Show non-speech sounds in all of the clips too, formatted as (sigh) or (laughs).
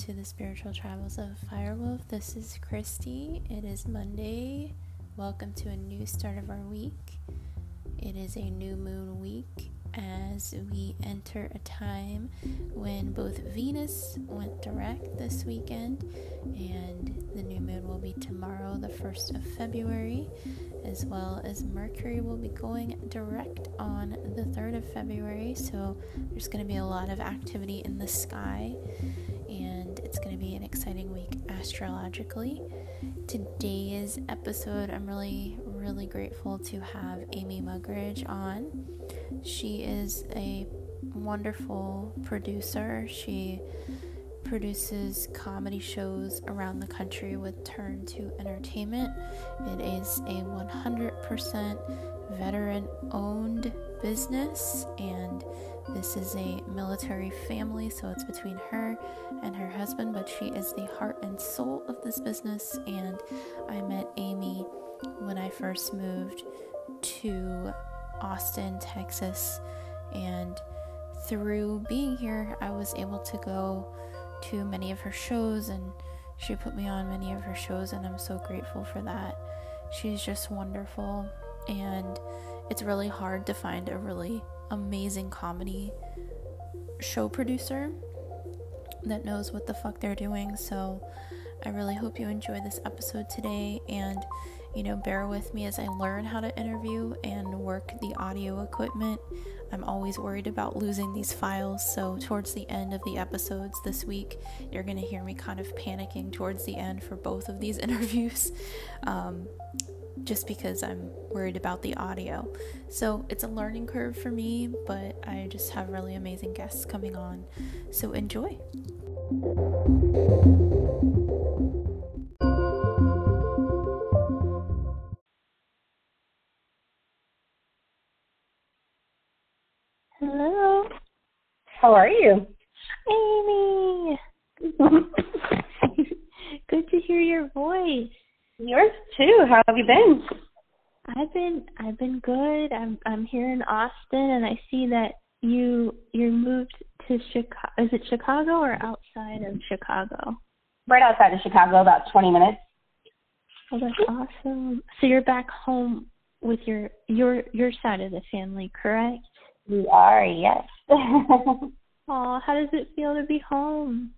to the Spiritual Travels of Firewolf. This is Kristy. It is Monday. Welcome to a new start of our week. It is a new moon week as we enter a time when both Venus went direct this weekend and the new moon will be tomorrow, the 1st of February, as well as Mercury will be going direct on the 3rd of February. So there's going to be a lot of activity in the sky it's going to be an exciting week astrologically. Today's episode, I'm really, really grateful to have Amy Mugrage on. She is a wonderful producer. She produces comedy shows around the country with Turn2Entertainment. It is a 100% veteran owned business and this is a military family, so it's between her and her husband, but she is the heart and soul of this business. And I met Amy when I first moved to Austin, Texas, and through being here, I was able to go to many of her shows, and she put me on many of her shows, and I'm so grateful for that. She's just wonderful, and it's really hard to find a really amazing comedy show producer that knows what the fuck they're doing. So I really hope you enjoy this episode today and you know, bear with me as I learn how to interview and work the audio equipment. I'm always worried about losing these files, so towards the end of the episodes this week, you're to hear me kind of panicking towards the end for both of these (laughs) interviews. Um, just because I'm worried about the audio. So it's a learning curve for me, but I just have really amazing guests coming on. So enjoy. Hello. How are you? Amy. (laughs) (laughs) Good to hear your voice. Yours too. How have you been? I've been I've been good. I'm I'm here in Austin and I see that you you're moved to Chicago. Is it Chicago or outside of Chicago? Right outside of Chicago, about 20 minutes. Oh, that's awesome. So you're back home with your your your side of the family, correct? We are, yes. (laughs) oh, how does it feel to be home?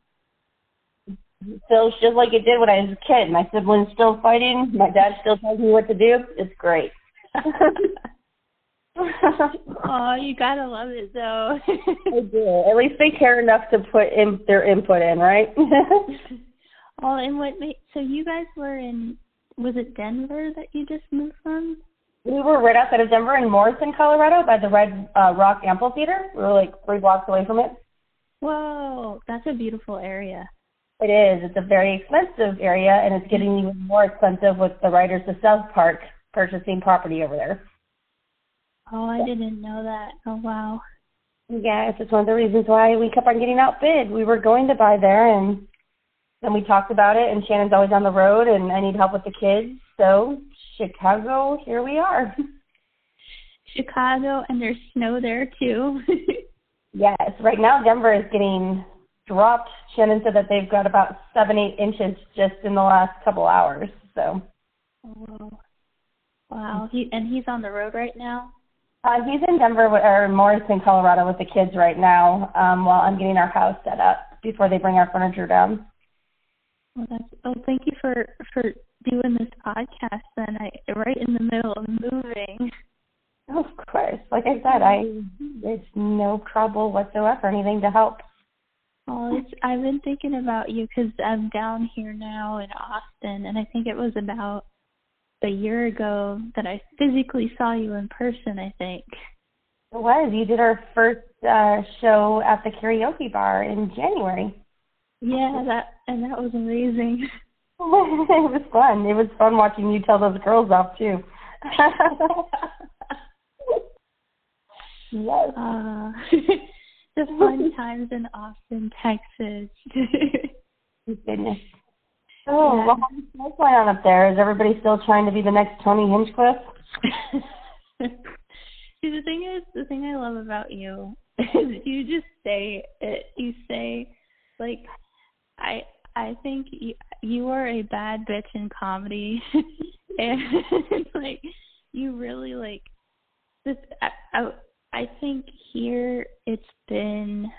Feels just like it did when I was a kid. My siblings still fighting. My dad still tells me what to do. It's great. (laughs) oh, you gotta love it though. I do. At least they care enough to put in their input in, right? (laughs) oh, and what made so you guys were in was it Denver that you just moved from? We were right outside of Denver in Morrison, Colorado, by the Red uh, Rock Amphitheater. We were like three blocks away from it. Whoa, that's a beautiful area. It is. It's a very expensive area, and it's getting even more expensive with the Writers of South Park purchasing property over there. Oh, I didn't know that. Oh, wow. Yes, it's one of the reasons why we kept on getting outbid. We were going to buy there, and then we talked about it, and Shannon's always on the road, and I need help with the kids. So, Chicago, here we are. (laughs) Chicago, and there's snow there, too. (laughs) yes, right now Denver is getting dropped. Shannon said that they've got about seven, eight inches just in the last couple hours. So. Wow. He and he's on the road right now. Uh, he's in Denver or Morrison, Colorado, with the kids right now. Um, while I'm getting our house set up before they bring our furniture down. Well, that's, oh, thank you for for doing this podcast. Then I right in the middle of moving. Of course, like I said, I it's no trouble whatsoever. Anything to help. Oh, it's, I've been thinking about you because I'm down here now in Austin, and I think it was about a year ago that I physically saw you in person. I think it was. You did our first uh, show at the karaoke bar in January. Yeah, that and that was amazing. (laughs) it was fun. It was fun watching you tell those girls off too. (laughs) (laughs) yes. Uh, the (laughs) fun times in Austin, Texas. (laughs) Oh, goodness. Oh, yeah. well, what's going on up there? Is everybody still trying to be the next Tony Hinchcliffe? (laughs) See, the thing is, the thing I love about you is you just say it. You say, like, I I think you, you are a bad bitch in comedy, and like you really like this. I, I I think here it's been.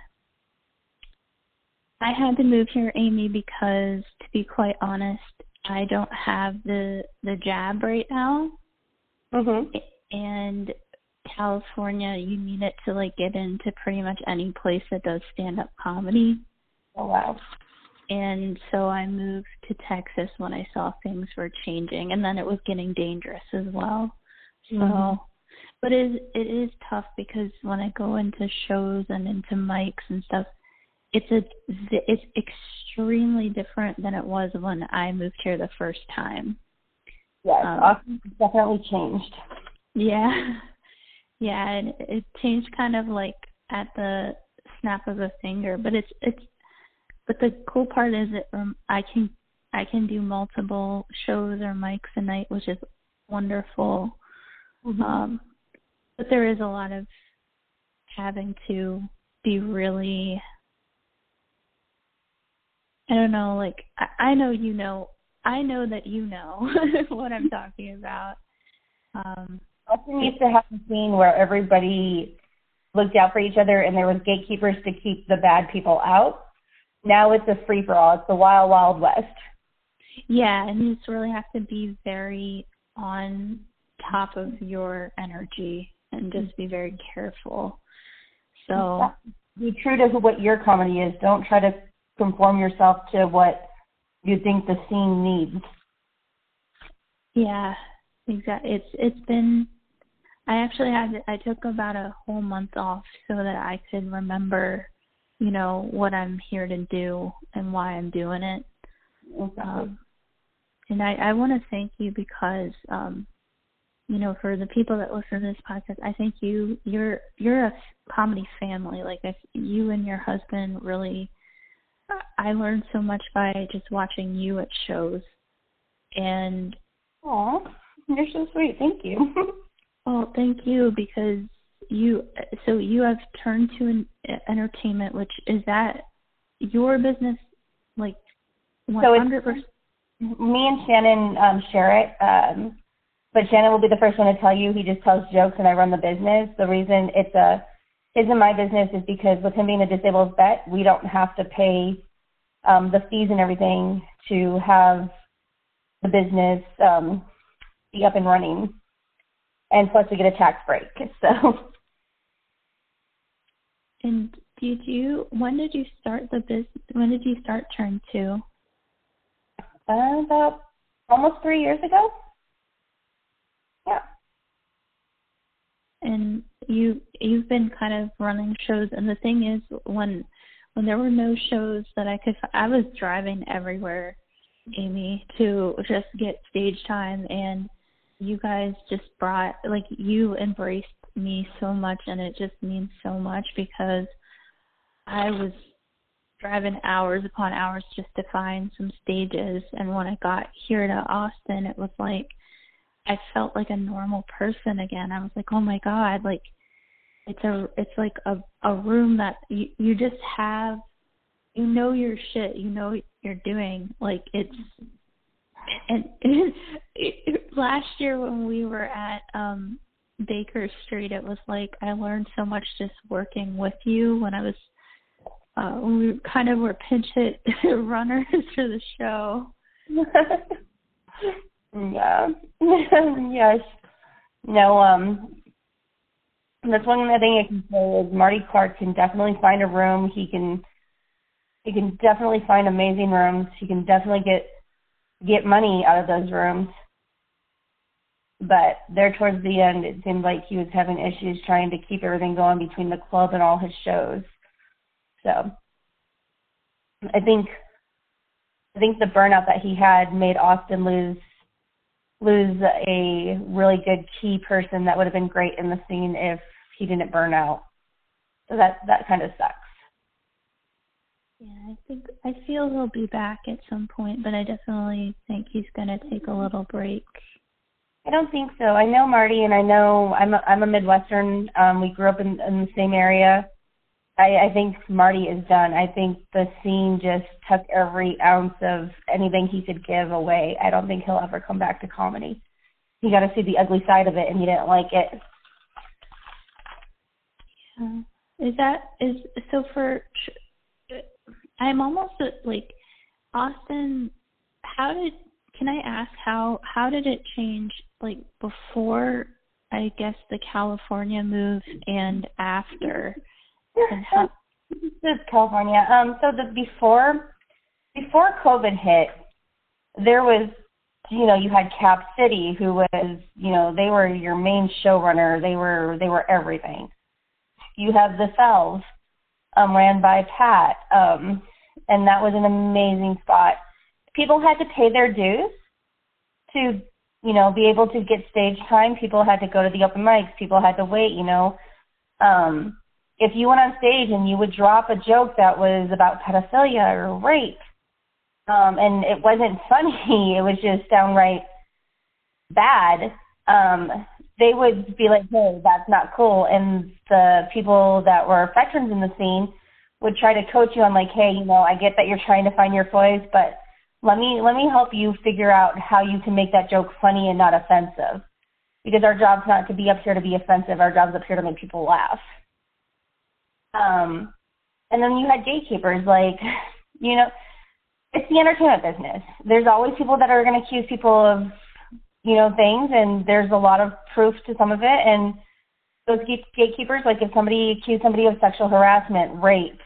I had to move here, Amy, because to be quite honest, I don't have the the jab right now. Mhm. And California, you need it to like get into pretty much any place that does stand up comedy. Oh wow. And so I moved to Texas when I saw things were changing and then it was getting dangerous as well. So Mhm. But it is it is tough because when I go into shows and into mics and stuff, it's a it's extremely different than it was when I moved here the first time. Yes, Um, definitely changed. Yeah. (laughs) Yeah, and it changed kind of like at the snap of a finger, but it's it's but the cool part is that um, I can I can do multiple shows or mics a night, which is wonderful. Mhm. Um but there is a lot of having to be really I don't know, like I, I know you know I know that you know (laughs) what I'm talking about. Um Austin used to have a scene where everybody looked out for each other and there was gatekeepers to keep the bad people out. Now it's a free for all. It's the wild, wild west. Yeah, and you just really have to be very on top of your energy and just be very careful. So Be true to who, what your comedy is. Don't try to conform yourself to what you think the scene needs. yeah, exactly. It's it's been. I actually had I took about a whole month off so that I could remember, you know, what I'm here to do and why I'm doing it. Um, and I, I want to thank you because, um, you know, for the people that listen to this podcast, I think you you're you're a comedy family. Like if you and your husband really, I learned so much by just watching you at shows, and Aw, you're so sweet. Thank you. (laughs) oh, thank you because you so you have turned to an, entertainment, which is that your business, like So it's- hundred percent. Me and Shannon um, share it, um, but Shannon will be the first one to tell you. He just tells jokes, and I run the business. The reason it's a his and my business is because with him being a disabled vet, we don't have to pay um, the fees and everything to have the business um, be up and running, and plus we get a tax break. (laughs) So And did you? When did you start the business? When did you start Turn Two? uh, about almost three years ago. Yeah. And you you've been kind of running shows. And the thing is, when when there were no shows that I could, I was driving everywhere, Amy, to just get stage time. And you guys just brought like you embraced me so much, and it just means so much because I was driving hours upon hours just to find some stages and when I got here to Austin it was like I felt like a normal person again. I was like, "Oh my god, like it's a it's like a a room that you you just have you know your shit, you know what you're doing. Like it's and it, it, (laughs) last year when we were at um Baker Street, it was like I learned so much just working with you when I was uh, we kind of were pinch hit (laughs) runners for the show. (laughs) yeah. (laughs) yes. No, um that's one thing I can say is Marty Clark can definitely find a room. He can he can definitely find amazing rooms. He can definitely get get money out of those rooms. But there towards the end it seemed like he was having issues trying to keep everything going between the club and all his shows. So I think I think the burnout that he had made Austin lose lose a really good key person that would have been great in the scene if he didn't burn out. So that that kind of sucks. Yeah, I think I feel he'll be back at some point, but I definitely think he's gonna take a little break. I don't think so. I know Marty, and I know I'm a, I'm a Midwestern. Um, we grew up in, in the same area, I, I think Marty is done. I think the scene just took every ounce of anything he could give away. I don't think he'll ever come back to comedy. He got to see the ugly side of it, and he didn't like it. Yeah. Is that is so for? I'm almost like Austin. How did can I ask how how did it change like before I guess the California move and after? This is California. Um so the before before COVID hit, there was you know, you had Cap City who was, you know, they were your main showrunner. They were they were everything. You have the Cells, um, ran by Pat, um, and that was an amazing spot people had to pay their dues to you know be able to get stage time people had to go to the open mics people had to wait you know um if you went on stage and you would drop a joke that was about pedophilia or rape um and it wasn't (laughs) funny it was just downright bad um they would be like hey that's not cool and the people that were veterans in the scene would try to coach you on like hey you know i get that you're trying to find your voice but let me let me help you figure out how you can make that joke funny and not offensive. Because our job's not to be up here to be offensive. Our job's up here to make people laugh. Um, and then you had gatekeepers, like, you know, it's the entertainment business. There's always people that are going to accuse people of, you know, things, and there's a lot of proof to some of it. And those gatekeepers, like if somebody accused somebody of sexual harassment, rape,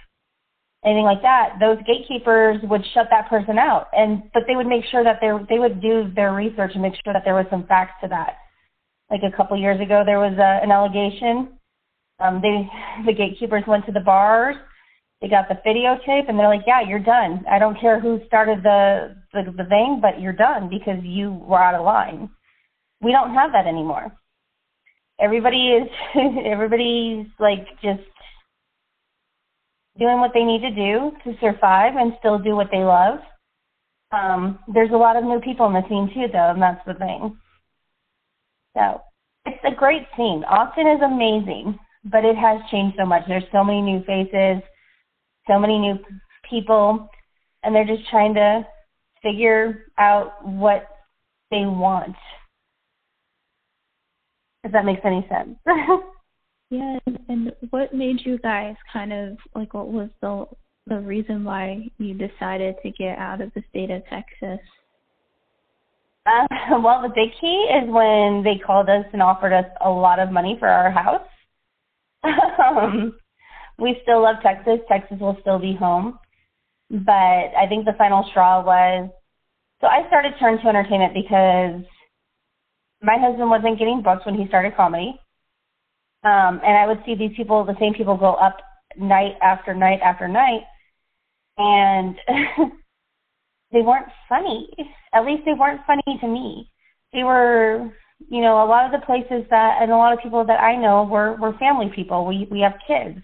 anything like that, those gatekeepers would shut that person out. And but they would make sure that they they would do their research and make sure that there was some facts to that. Like a couple years ago, there was a, an allegation. Um, they the gatekeepers went to the bars. They got the videotape, and they're like, "Yeah, you're done. I don't care who started the the, the thing, but you're done because you were out of line." We don't have that anymore. Everybody is (laughs) everybody's like just doing what they need to do to survive and still do what they love. Um, there's a lot of new people in the scene too, though, and that's the thing. So it's a great scene. Austin is amazing, but it has changed so much. There's so many new faces, so many new people, and they're just trying to figure out what they want. If that makes any sense. (laughs) Yeah, and what made you guys kind of like what was the the reason why you decided to get out of the state of Texas? Uh, (laughs) well, the big key is when they called us and offered us a lot of money for our house. (laughs) um, we still love Texas. Texas will still be home. But I think the final straw was so I started Turn2Entertainment because my husband wasn't getting booked when he started comedy. Um, and I would see these people, the same people, go up night after night after night, and (laughs) they weren't funny. At least they weren't funny to me. They were, you know, a lot of the places that, and a lot of people that I know were were family people. We we have kids.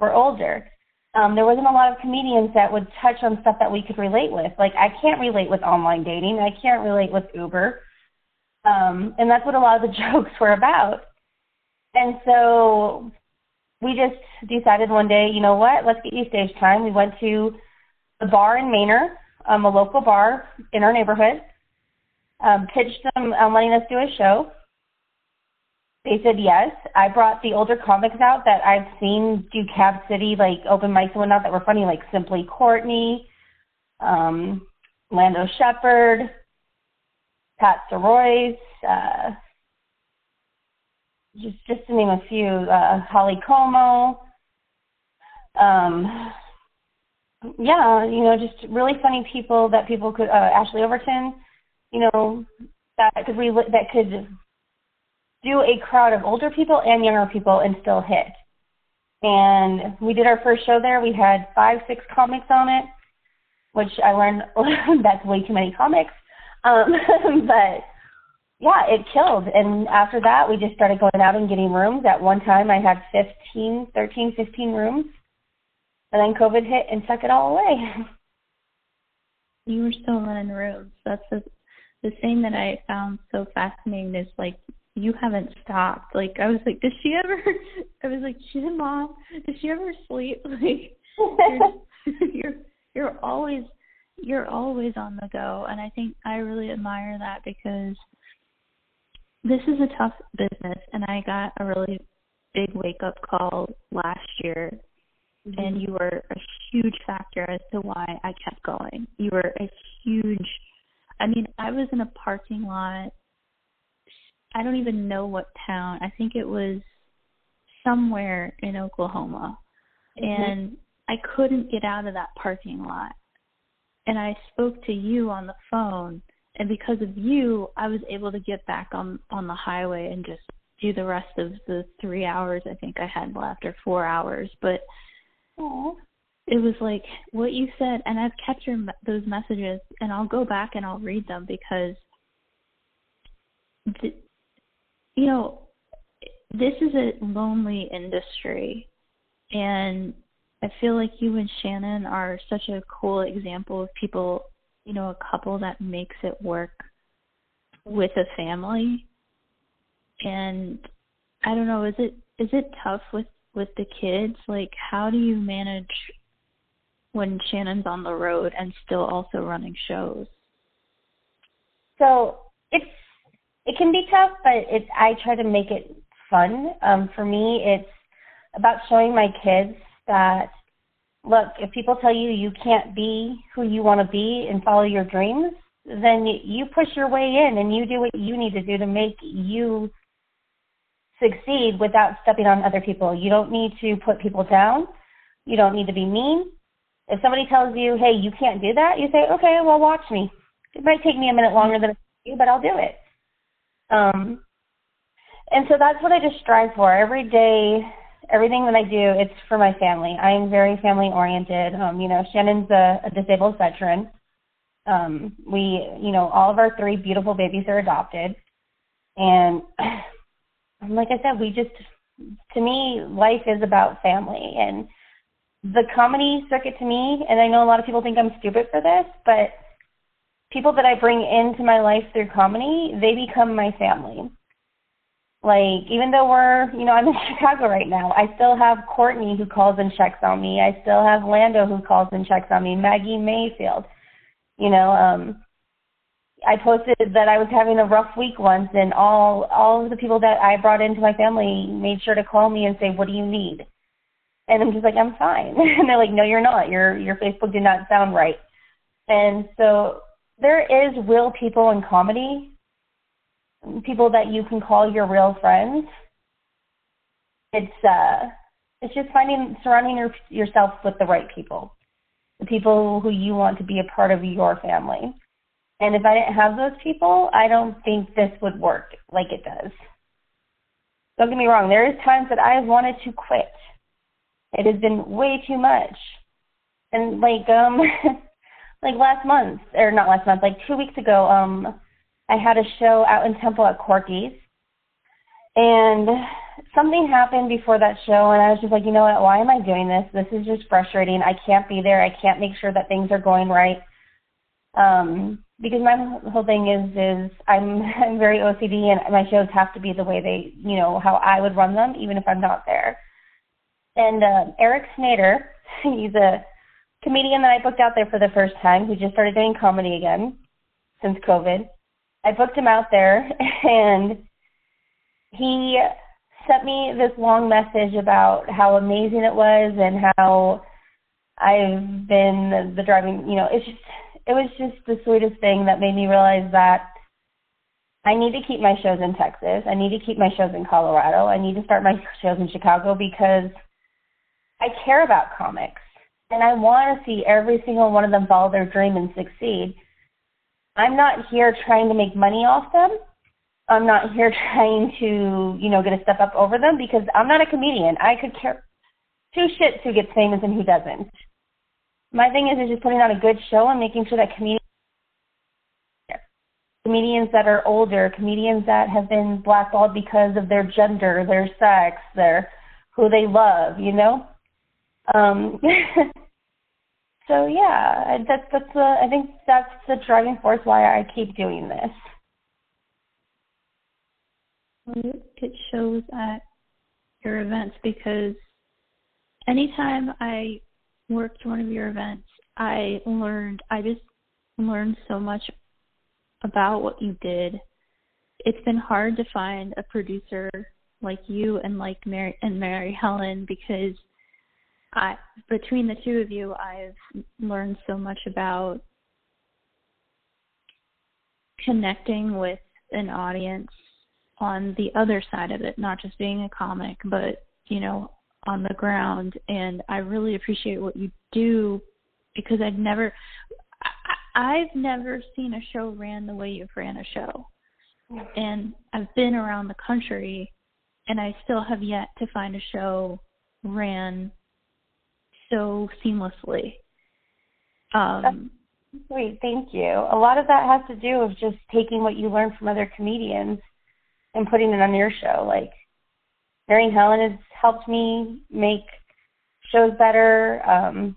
We're older. Um, there wasn't a lot of comedians that would touch on stuff that we could relate with. Like I can't relate with online dating. I can't relate with Uber. Um, and that's what a lot of the (laughs) jokes were about. And so we just decided one day, you know what, let's get you stage time. We went to the bar in Manor, um, a local bar in our neighborhood, um, pitched them um, letting us do a show. They said yes. I brought the older comics out that I've seen do Cap City, like open mics and whatnot, that were funny, like Simply Courtney, um, Lando Shepard, Pat Soroyce, uh, just just to name a few, uh, Holly Como. Um, yeah, you know, just really funny people that people could. Uh, Ashley Overton, you know, that could that could do a crowd of older people and younger people and still hit. And we did our first show there. We had five, six comics on it, which I learned (laughs) that's way too many comics. Um, (laughs) but yeah, it killed. And after that, we just started going out and getting rooms. At one time, I had 15, 13, 15 rooms. And then COVID hit and took it all away. (laughs) You were still running rooms. That's the the thing that I found so fascinating is like you haven't stopped. Like I was like, does she ever? (laughs) I was like, she's a mom. Does she ever sleep? (laughs) Like you're, (laughs) you're you're always you're always on the go, and I think I really admire that because this is a tough business, and I got a really big wake up call last year mm-hmm. and you were a huge factor as to why I kept going. You were a huge I mean, I was in a parking lot I don't even know what town. I think it was somewhere in Oklahoma. Mm-hmm. And I couldn't get out of that parking lot. And I spoke to you on the phone and because of you, I was able to get back on on the highway and just do the rest of the 3 hours I think I had left or 4 hours. But Aww. It was like what you said and I've kept your those messages and I'll go back and I'll read them because the, you know, this is a lonely industry, and I feel like you and Shannon are such a cool example of people, you know, a couple that makes it work with a family. And I don't know, is it is it tough with with the kids? Like how do you manage when Shannon's on the road and still also running shows? So, it's it can be tough, but it's I try to make it fun. Um, for me, it's about showing my kids that look, if people tell you you can't be who you want to be and follow your dreams, then you push your way in and you do what you need to do to make you succeed without stepping on other people. You don't need to put people down. You don't need to be mean. If somebody tells you, hey, you can't do that, you say, okay, well, watch me. It might take me a minute longer than you, but I'll do it. Um, and so that's what I just strive for every day. Everything that I do, it's for my family. I am very family oriented. Um, you know, Shannon's a, a disabled veteran. Um, we, you know, all of our three beautiful babies are adopted. And (clears throat) like I said, we just, to me, life is about family. And the comedy circuit to me, and I know a lot of people think I'm stupid for this, but people that I bring into my life through comedy, they become my family. Like, even though we're, you know, I'm in (laughs) Chicago right now, I still have Courtney who calls and checks on me. I still have Lando who calls and checks on me, Maggie Mayfield. You know, um, I posted that I was having a rough week once, and all all of the people that I brought into my family made sure to call me and say, "What do you need?" And I'm just like, "I'm fine." (laughs) and they're like, "No, you're not. Your your Facebook did not sound right." And so there is real people in comedy, people that you can call your real friends. It's uh, it's just finding surrounding your, yourself with the right people, the people who you want to be a part of your family. And if I didn't have those people, I don't think this would work like it does. Don't get me wrong, there is times that I have wanted to quit. It has been way too much. And like um (laughs) like last month or not last month, like two weeks ago, um, I had a show out in Temple at Corky's, and something happened before that show, and I was just like, you know what? Why am I doing this? This is just frustrating. I can't be there. I can't make sure that things are going right. Um, because my whole thing is is I'm (laughs) I'm very OCD and my shows have to be the way they you know how I would run them even if I'm not there. And uh, Eric Snader, (laughs) he's a comedian that I booked out there for the first time who just started doing comedy again since COVID. I booked him out there (laughs) and he sent me this long message about how amazing it was and how I've been the driving, you know, it's just it was just the sweetest thing that made me realize that I need to keep my shows in Texas. I need to keep my shows in Colorado. I need to start my (laughs) shows in Chicago because I care about comics and I want to see every single one of them follow their dream and succeed. I'm not here trying to make money off them. I'm not here (laughs) trying to, you know, get a step up over them because I'm not a comedian. I could care two shits who gets famous and who doesn't. My thing is, is just putting on a good show and making sure that comedians, comedians that are older, comedians that have been blackballed because of their gender, their sex, their who they love, you know, um, (laughs) so yeah, that's that's the I think that's the driving force why I keep doing this. it shows at your events because anytime I worked one of your events, I learned, I just learned so much about what you did. It's been hard to find a producer like you and like Mary and Mary Helen because I between the two of you I've learned so much about connecting with an audience on the other side of it, not just being a comic, but you know, on the ground. And I really appreciate what you do because I've never, I, I've never seen a show ran the way you've ran a show. And I've been around the country, and I still have yet to find a show ran so seamlessly. Um, Great, thank you. A lot of that has to do with just taking what you learn from other comedians and putting it on your show. Like Mary Helen has helped me make shows better. Um,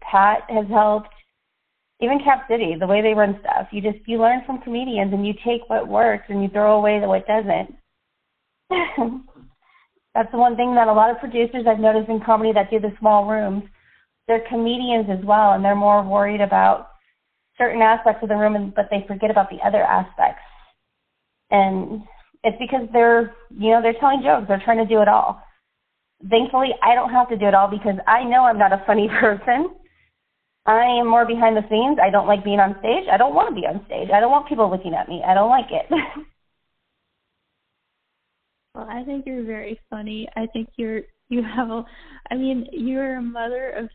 Pat has helped. Even Cap City, the way they run stuff, you just you learn from comedians and you take what works and you throw away the what doesn't. (laughs) That's the one thing that a lot of producers I've noticed in comedy that do the small rooms, they're comedians as well, and they're more worried about certain aspects of the room, and, but they forget about the other aspects. And it's because they're, you know, they're telling jokes. They're trying to do it all. Thankfully, I don't have to do it all because I know I'm not a funny (laughs) person. I am more behind the scenes. I don't like being on stage. I don't want to be on stage. I don't want people looking at me. I don't like it. (laughs) well, I think you're very funny. I think you're you have a I mean, you're a mother of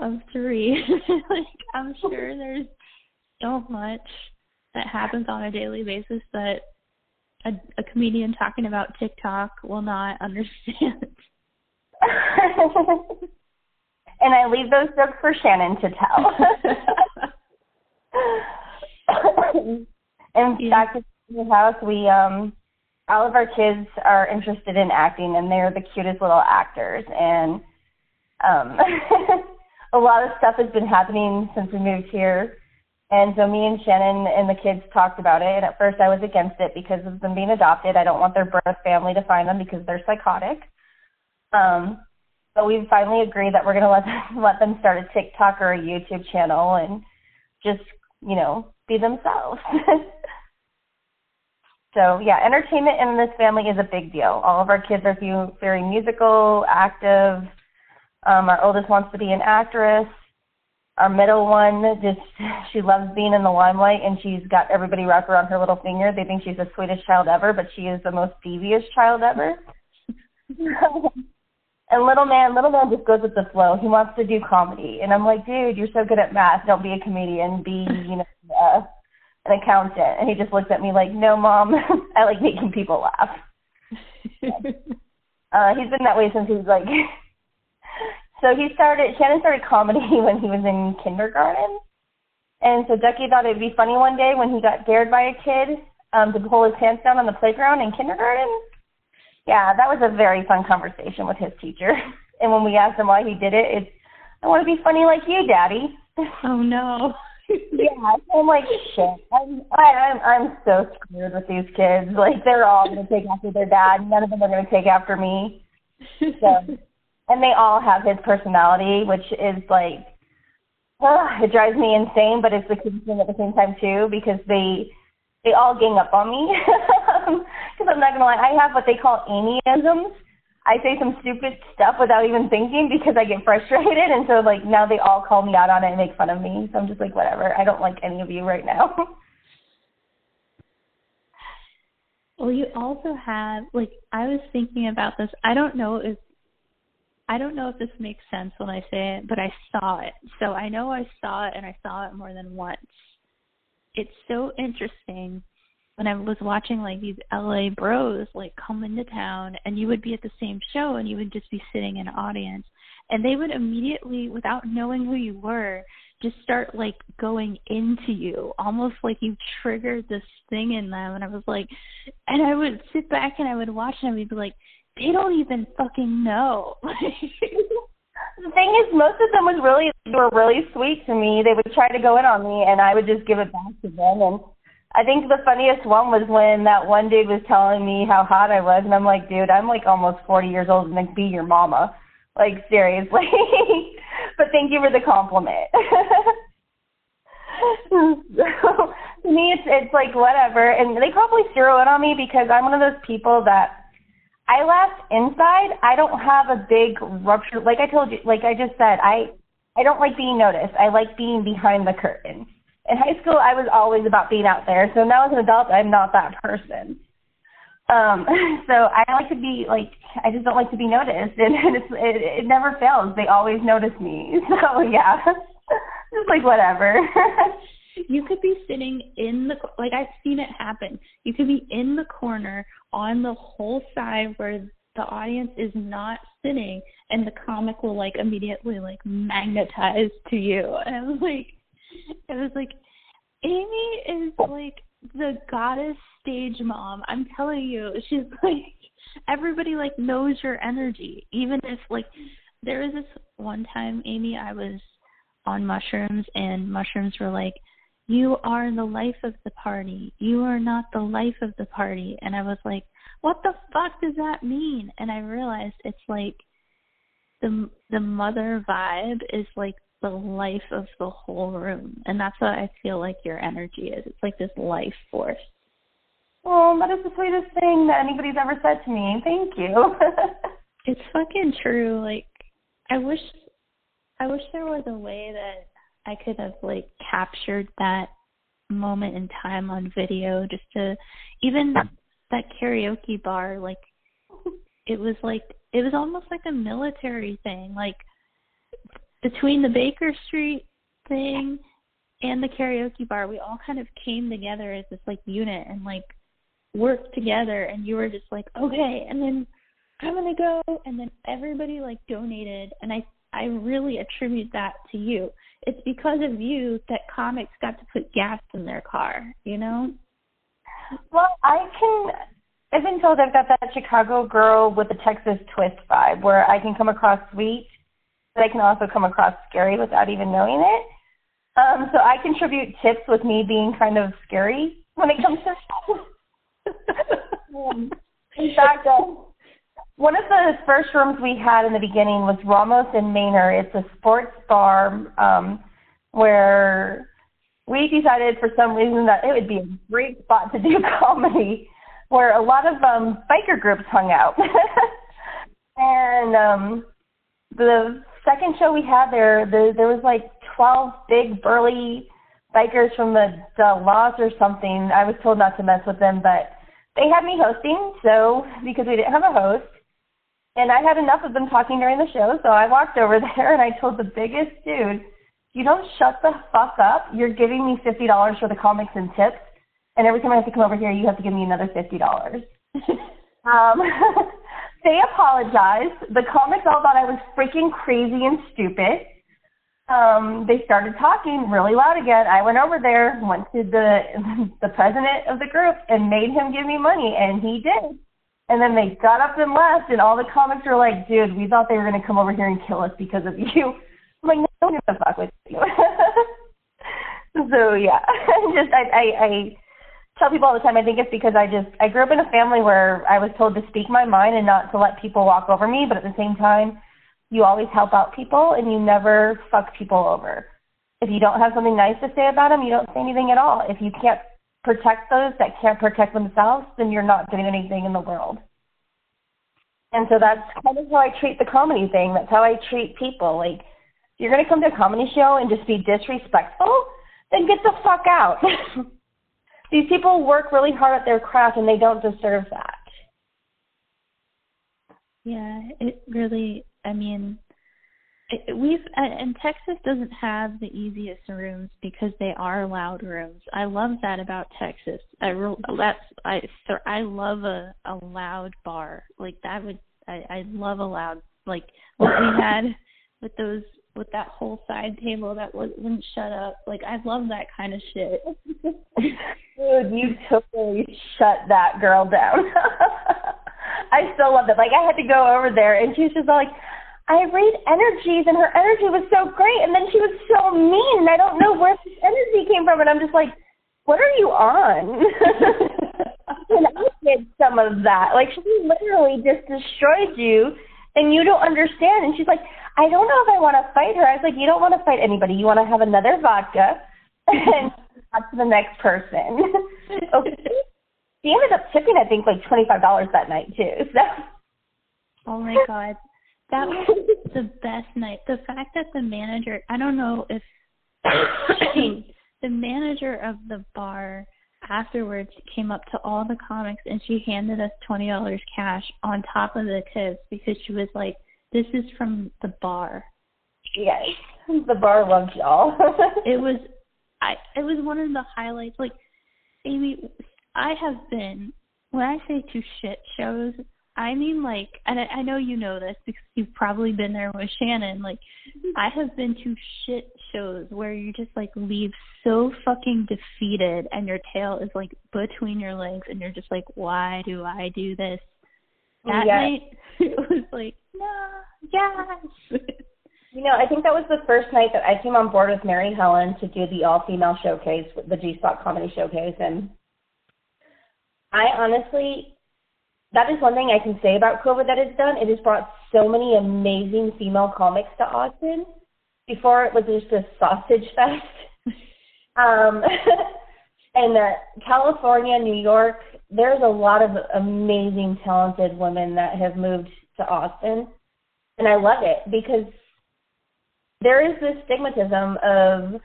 of three. (laughs) like I'm sure there's so much that happens on a daily basis that a, a comedian talking about TikTok will not (laughs) understand. and I leave those jokes for Shannon to tell. (laughs) and yeah. back to the house, we um all of our kids are interested in acting and they're the cutest little actors and um (laughs) a lot of stuff has been happening since we moved here. And so me and Shannon and the kids talked about it. And at first I was against it because of them being adopted. I don't want their birth family to find them because they're psychotic. Um, but we finally agreed that we're going to let them, (laughs) let them start a TikTok or a YouTube channel and just, you know, be themselves. (laughs) so yeah, entertainment in this family is a big deal. All of our kids are very musical, active, um, our oldest wants to be an actress. Our middle one just (laughs) she loves being in the limelight and she's got everybody wrapped around her little finger. They think she's the sweetest child ever, but she is the most devious child ever. (laughs) and little man, little man just goes with the flow. He wants to do comedy, and I'm like, dude, you're so good at math. Don't be a comedian. Be you know uh, an accountant. And he just looks at me like, no, mom, (laughs) I like making people laugh. (laughs) uh, he's been that way since he was like (laughs) so he started, Shannon started comedy when he was in kindergarten. And so Ducky thought it'd be funny one day when he got dared by a kid um, to pull his pants down on the playground in kindergarten. Yeah, that was a very fun conversation with his teacher. And when we asked him why he did it, it's, I want to be funny like you, Daddy. Oh no. Yeah, I'm like shit. I'm I, I'm I'm so screwed with these kids. Like they're all gonna take after their dad. None of them are gonna take after me. So and they all have his personality, which is like, uh, it drives me insane, but it's the cutest thing at the same time too because they they all gang up on me. (laughs) Because I'm not gonna lie, I have what they call Amyisms. I say some stupid stuff without even thinking because I get frustrated, and so like now they all call me out on it and make fun of me. So I'm just like, whatever. I don't like any of you right now. (laughs) Well, you also have like I was thinking about this. I don't know if I don't know if this makes sense when I say it, but I saw it. So I know I saw it and I saw it more than once. It's so interesting when I was watching like these LA bros like come into town and you would be at the same show and you would just be sitting in an audience and they would immediately without knowing who you were just start like going into you almost like you triggered this thing in them and I was like and I would sit back and I would watch them and be like they don't even fucking know. (laughs) the thing is, most of them was really were really sweet to me. They would try to go in on me, and I would just give it back to them. And I think the funniest one was when that one dude was telling me how hot I was, and I'm like, dude, I'm like almost 40 years old and like be your mama. Like seriously. (laughs) but thank you for the compliment. (laughs) so to me, it's it's like whatever, and they probably zero in on me because I'm one of those people that I laugh inside. I don't have a big rupture. Like I told you, like I just said, I I don't like being noticed. I like being behind the curtain. In high school, I was always about being out there. So now as an adult, I'm not that person. Um, (laughs) so I like to be like I just don't like to be noticed, and, (laughs) and it's it, it never fails. They always notice me. (laughs) So yeah, just like whatever. you could be sitting in the like I've seen it happen. You could be in the corner on the whole side where the audience is not sitting and the comic will like immediately like magnetize to you. And I was like (laughs) it was like Amy is like the goddess stage mom. I'm telling you, she's (laughs) like everybody like knows your energy. Even if like there was this one time, Amy, I was on mushrooms and mushrooms were like, You are the life of the party. You are not the life of the party and I was like, What the fuck does that mean? And I realized it's like the the mother vibe is like the life of the whole room. And that's what I feel like your energy is. It's like this life force. Oh, that is the sweetest thing that anybody's ever said to me. Thank you. (laughs) it's fucking true. Like I wish I wish there was a way that I could have like captured that moment in time on video just to even that karaoke bar like it was like it was almost like a military thing like between the Baker Street thing and the karaoke bar, we all kind of came together as this like unit and like worked together and you were just like, Okay and then I'm gonna go and then everybody like donated and I I really attribute that to you. It's because of you that comics got to put gas in their car, you know? Well, I can I've been told I've got that Chicago girl with the Texas twist vibe where I can come across sweet but I can also come across scary without even knowing it. Um, so I contribute tips with me being kind of scary when it comes to. in fact, uh, one of the first rooms we had in the beginning was Ramos and Manor. It's a sports bar um, where we decided for some reason that it would be a great spot to do (laughs) comedy, where a lot of um, biker groups hung out. (laughs) and um, the second show we had there, the, there was like 12 big burly bikers from the, the laws or something. I was told not to mess with them, but they had me hosting, so because we didn't have a host. And I had enough of them talking during the show, so I walked over (laughs) there and I told the biggest dude, you don't shut the fuck up. You're giving me $50 for the comics and tips, and every time I have to come over here, you have to give me another $50. (laughs) um, (laughs) they apologized. The comics all thought I was freaking crazy and stupid. Um, they started talking really loud again. I went over there, went to the (laughs) the president of the group, and made him give me money, and he did. And then they got up and left, and all the comics were like, "Dude, we thought they were gonna come over here and kill us because of you." (laughs) I'm like, "No one gives a fuck with you." (laughs) so yeah, just I I. I tell people all the time I think it's because I just I grew up in a family where I was told to speak my mind and not to let people walk over me, but at the same time, you always help out people and you never fuck people over. If you don't have something nice to say about them, you don't say anything at all. If you can't protect those that can't protect themselves, then you're not doing anything in the world. And so that's kind of how I treat the comedy thing. That's how I treat people. Like, you're going to come to a comedy show and just be disrespectful, then get the fuck out. (laughs) these people work really hard at their craft and they don't deserve that. Yeah, it really, I mean, it, we've, and Texas doesn't have the easiest rooms because they are loud rooms. I love that about Texas. I real, that's, I, I love a, a loud bar. Like that would, I, I love a loud, like what we had (laughs) with those with that whole side table that wouldn't shut up. Like I love that kind of shit. (laughs) Dude, you totally shut that girl down. (laughs) I still love it. Like I had to go over there and she was just like, I read energies and her energy was so great and then she was so mean and I don't know where this energy came from and I'm just like, what are you on? (laughs) and I did some of that. Like she literally just destroyed you and you don't understand. And she's like, I don't know if I want to fight her. I was like, you don't want to fight anybody. You want to have another vodka (laughs) and talk to the next person. (laughs) okay. She ended up tipping, I think, like twenty five dollars that night too. So. Oh my god, that was (laughs) the best night. The fact that the manager, I don't know if (coughs) the manager of the bar afterwards came up to all the comics and she handed us twenty dollars cash on top of the tips because she was like, "This is from the bar." Yes, the bar loves y'all. (laughs) it was, I. It was one of the highlights. Like, Amy, I have been when I say to shit shows, I mean like, and I, I know you know this because you've probably been there with Shannon. Like, I have been to shit shows where you just like leave so fucking defeated, and your tail is like between your legs, and you're just like, why do I do this? Oh, that yes. night, (laughs) it was like, no, yes. You know, I think that was the first night that I came on board with Mary Helen to do the all female showcase, the G Spot Comedy Showcase, and I honestly that is one thing I can say about COVID that it's done. It has brought so many amazing female comics to Austin. Before it was just a sausage fest. (laughs) um, (laughs) and uh, California, New York, there's a lot of amazing, talented women that have moved to Austin, and I love it because there is this stigmatism of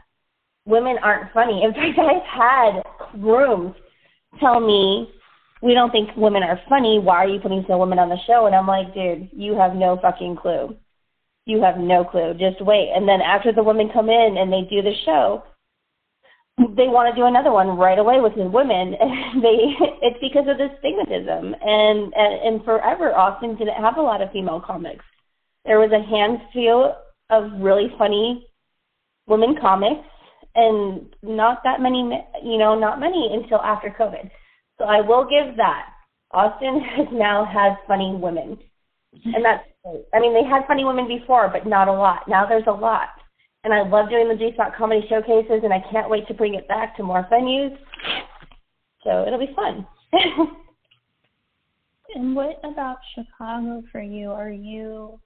women aren't funny. In (laughs) fact, I've had rooms tell me we don't think women are funny. Why are you putting some women on the show? And I'm like, dude, you have no fucking clue. You have no clue. Just wait. And then after the women come in and they do the show, they want to do another one right away with the women. And (laughs) they it's because of this stigmatism. And, and and forever Austin didn't have a lot of female comics. There was a handful of really funny women comics and not that many you know, not many until after COVID. So I will give that. Austin has now has funny women. And that's great. I mean, they had funny women before, but not a lot. Now there's a lot. And I love doing the G Spot comedy showcases, and I can't wait to bring it back to more venues. So it'll be fun. (laughs) and what about Chicago for you? Are you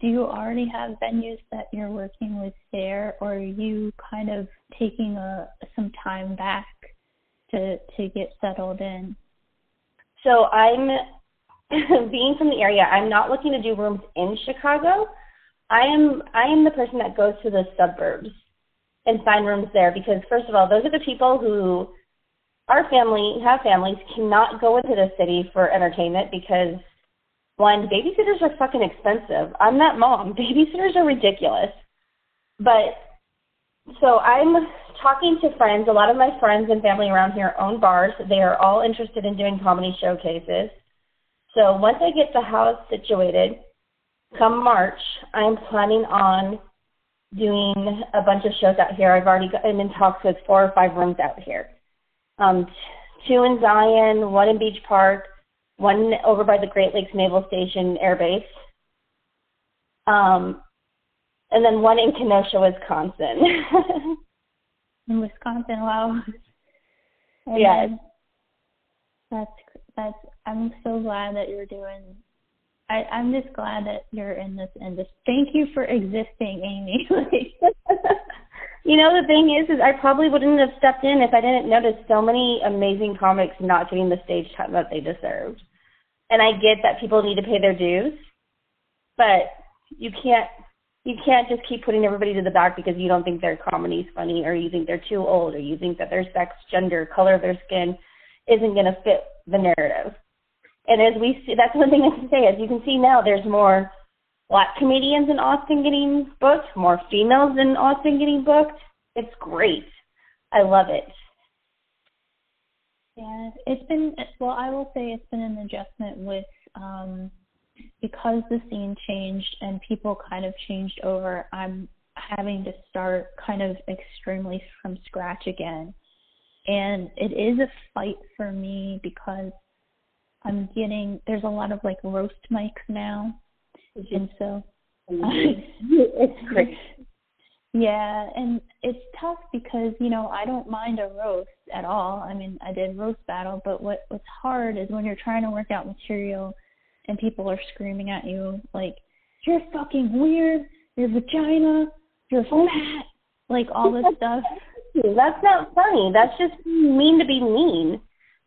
do you already have venues that you're working with there, or are you kind of taking a some time back to to get settled in? So I'm (laughs) being from the area. I'm not looking to do rooms in Chicago. I am I am the person that goes to the suburbs and find rooms there because first of all, those are the people who our family have families cannot go into the city for entertainment because one, babysitters are fucking expensive. I'm that mom. (laughs) Babysitters are ridiculous. But so I'm talking to friends. A lot of my friends and family around here own bars. They are all interested in doing comedy showcases. So once I get the house situated, come March, I'm planning on doing a bunch of shows out here. I've already got, I'm in talks with four or five rooms out here. Um, two in Zion, one in Beach Park, one over by the Great Lakes Naval Station Air Base. Um, and then one in Kenosha, Wisconsin. in Wisconsin, wow. yes. That's that's. I'm so glad that you're doing. I I'm just glad that you're in this industry. Thank you for existing, Amy. (laughs) you know the thing is, is I probably wouldn't have stepped in if I didn't notice so many amazing comics not getting the stage time that they deserved. And I get that people need to pay their dues, but you can't you can't just keep putting everybody to the back because you don't think their comedy's funny or you think they're too old or you think that their sex, gender, color of their skin isn't going to fit the narrative. And as we see, that's one thing I can say. As you can see now, there's more black comedians in Austin getting booked, more females in Austin getting booked. It's great. I love it. Yeah, it's been well. I will say it's been an adjustment with um, because the scene changed and people kind of changed over, I'm having to start kind of extremely from scratch again. And it is a fight for me because I'm getting there's a lot of like roast mics now. And so (laughs) it's great. Yeah, and it's tough because, you know, I don't mind a roast at all. I mean, I did roast battle, but what what's hard is when you're trying to work out material and people are screaming at you like, You're fucking weird, your vagina, you're fat like all this (laughs) stuff. That's not funny. That's just mean to be mean.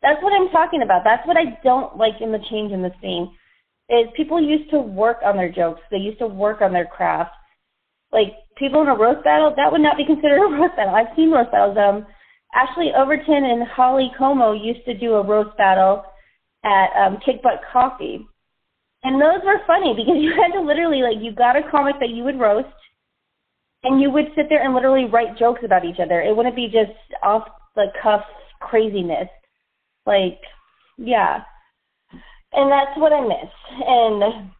That's what I'm talking about. That's what I don't like in the change in the scene. Is people used to work on their jokes. They used to work on their craft. Like people in a roast battle, that would not be (laughs) considered a roast battle. I've seen roast battles. Um, Ashley Overton and Holly Como used to do a roast battle at um, Kick Butt Coffee, and those were funny (laughs) because you had to literally like you got a comic that you would roast, and you would sit there and literally write jokes about each other. It wouldn't be just off the cuff craziness. Like, yeah. And that's what I miss. And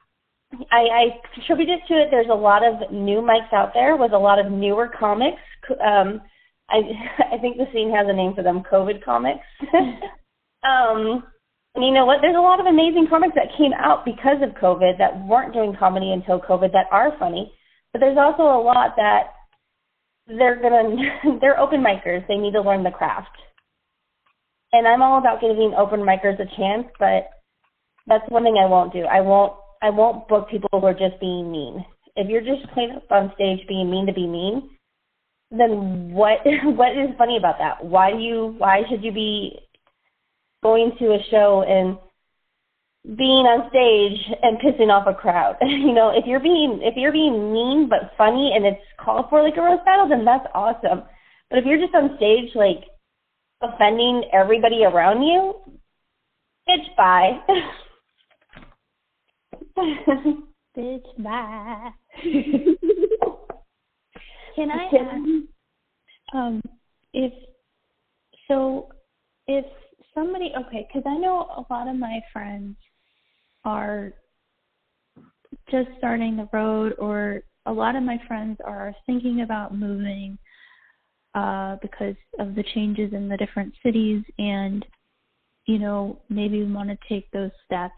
I, I contributed to it. There's a lot of new mics out there with a lot of newer comics. Um, I (laughs) I think the scene has a name for them, COVID comics. (laughs) um, and you know what? There's a lot of amazing comics that came out because of COVID that weren't doing comedy until COVID that are funny. But there's also a lot that they're gonna (laughs) they're open micers. They need to learn the craft and I'm all about giving open micers a chance, but that's one thing I won't do. I won't I won't book people who are just being mean. If you're just playing up on stage being mean to be mean, then what (laughs) what is funny about that? Why do you why should you be going to a show and being on stage and pissing off a crowd? (laughs) you know, if you're being if you're being mean but funny and it's called for like a roast battle, then that's awesome. But if you're just on stage like offending everybody around you, bitch, bye. (laughs) bitch, bye. (laughs) Can I ask, um, if, so, if somebody, okay, because I know a lot of my friends are just starting the road, or a lot of my friends are thinking about moving uh, because of the changes in the different cities and you know maybe we want to take those steps.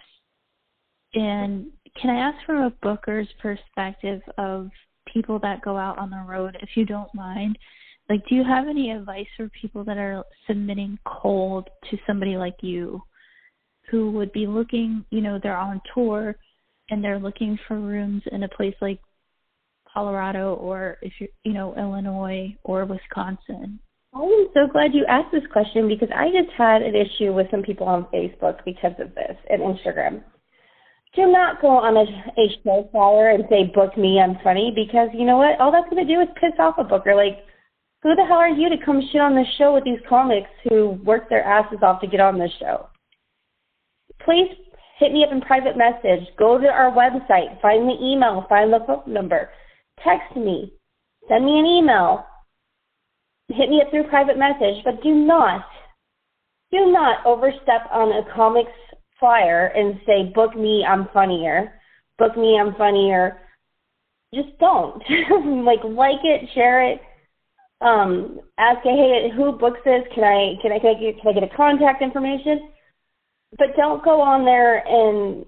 And can i ask from a booker's perspective of people that go out on the road if you don't mind like do you have any advice for people that are submitting cold to somebody like you who would be looking you know they're on tour and they're looking for rooms in a place like Colorado or if you're, you know, Illinois or Wisconsin? I'm so glad you asked this question because I just had an issue with some people on Facebook because of this and Instagram. Do not go on a, a show flyer and say, book me, I'm funny, because you know what? All that's going to do is piss off a booker. Like, who the hell are you to come shit on this show with these comics who work their asses off to get on this show? Please hit me up in private message. Go to our website, find the email, find the phone number text me, send me an email, hit me up through private message, but do not, do not overstep on a comics flyer and say, book me, I'm funnier. Book me, I'm funnier. Just don't. (laughs) like, like it, share it. Um, ask, hey, who books this? Can I, can I, can I get, can I get a contact information? But don't go on there and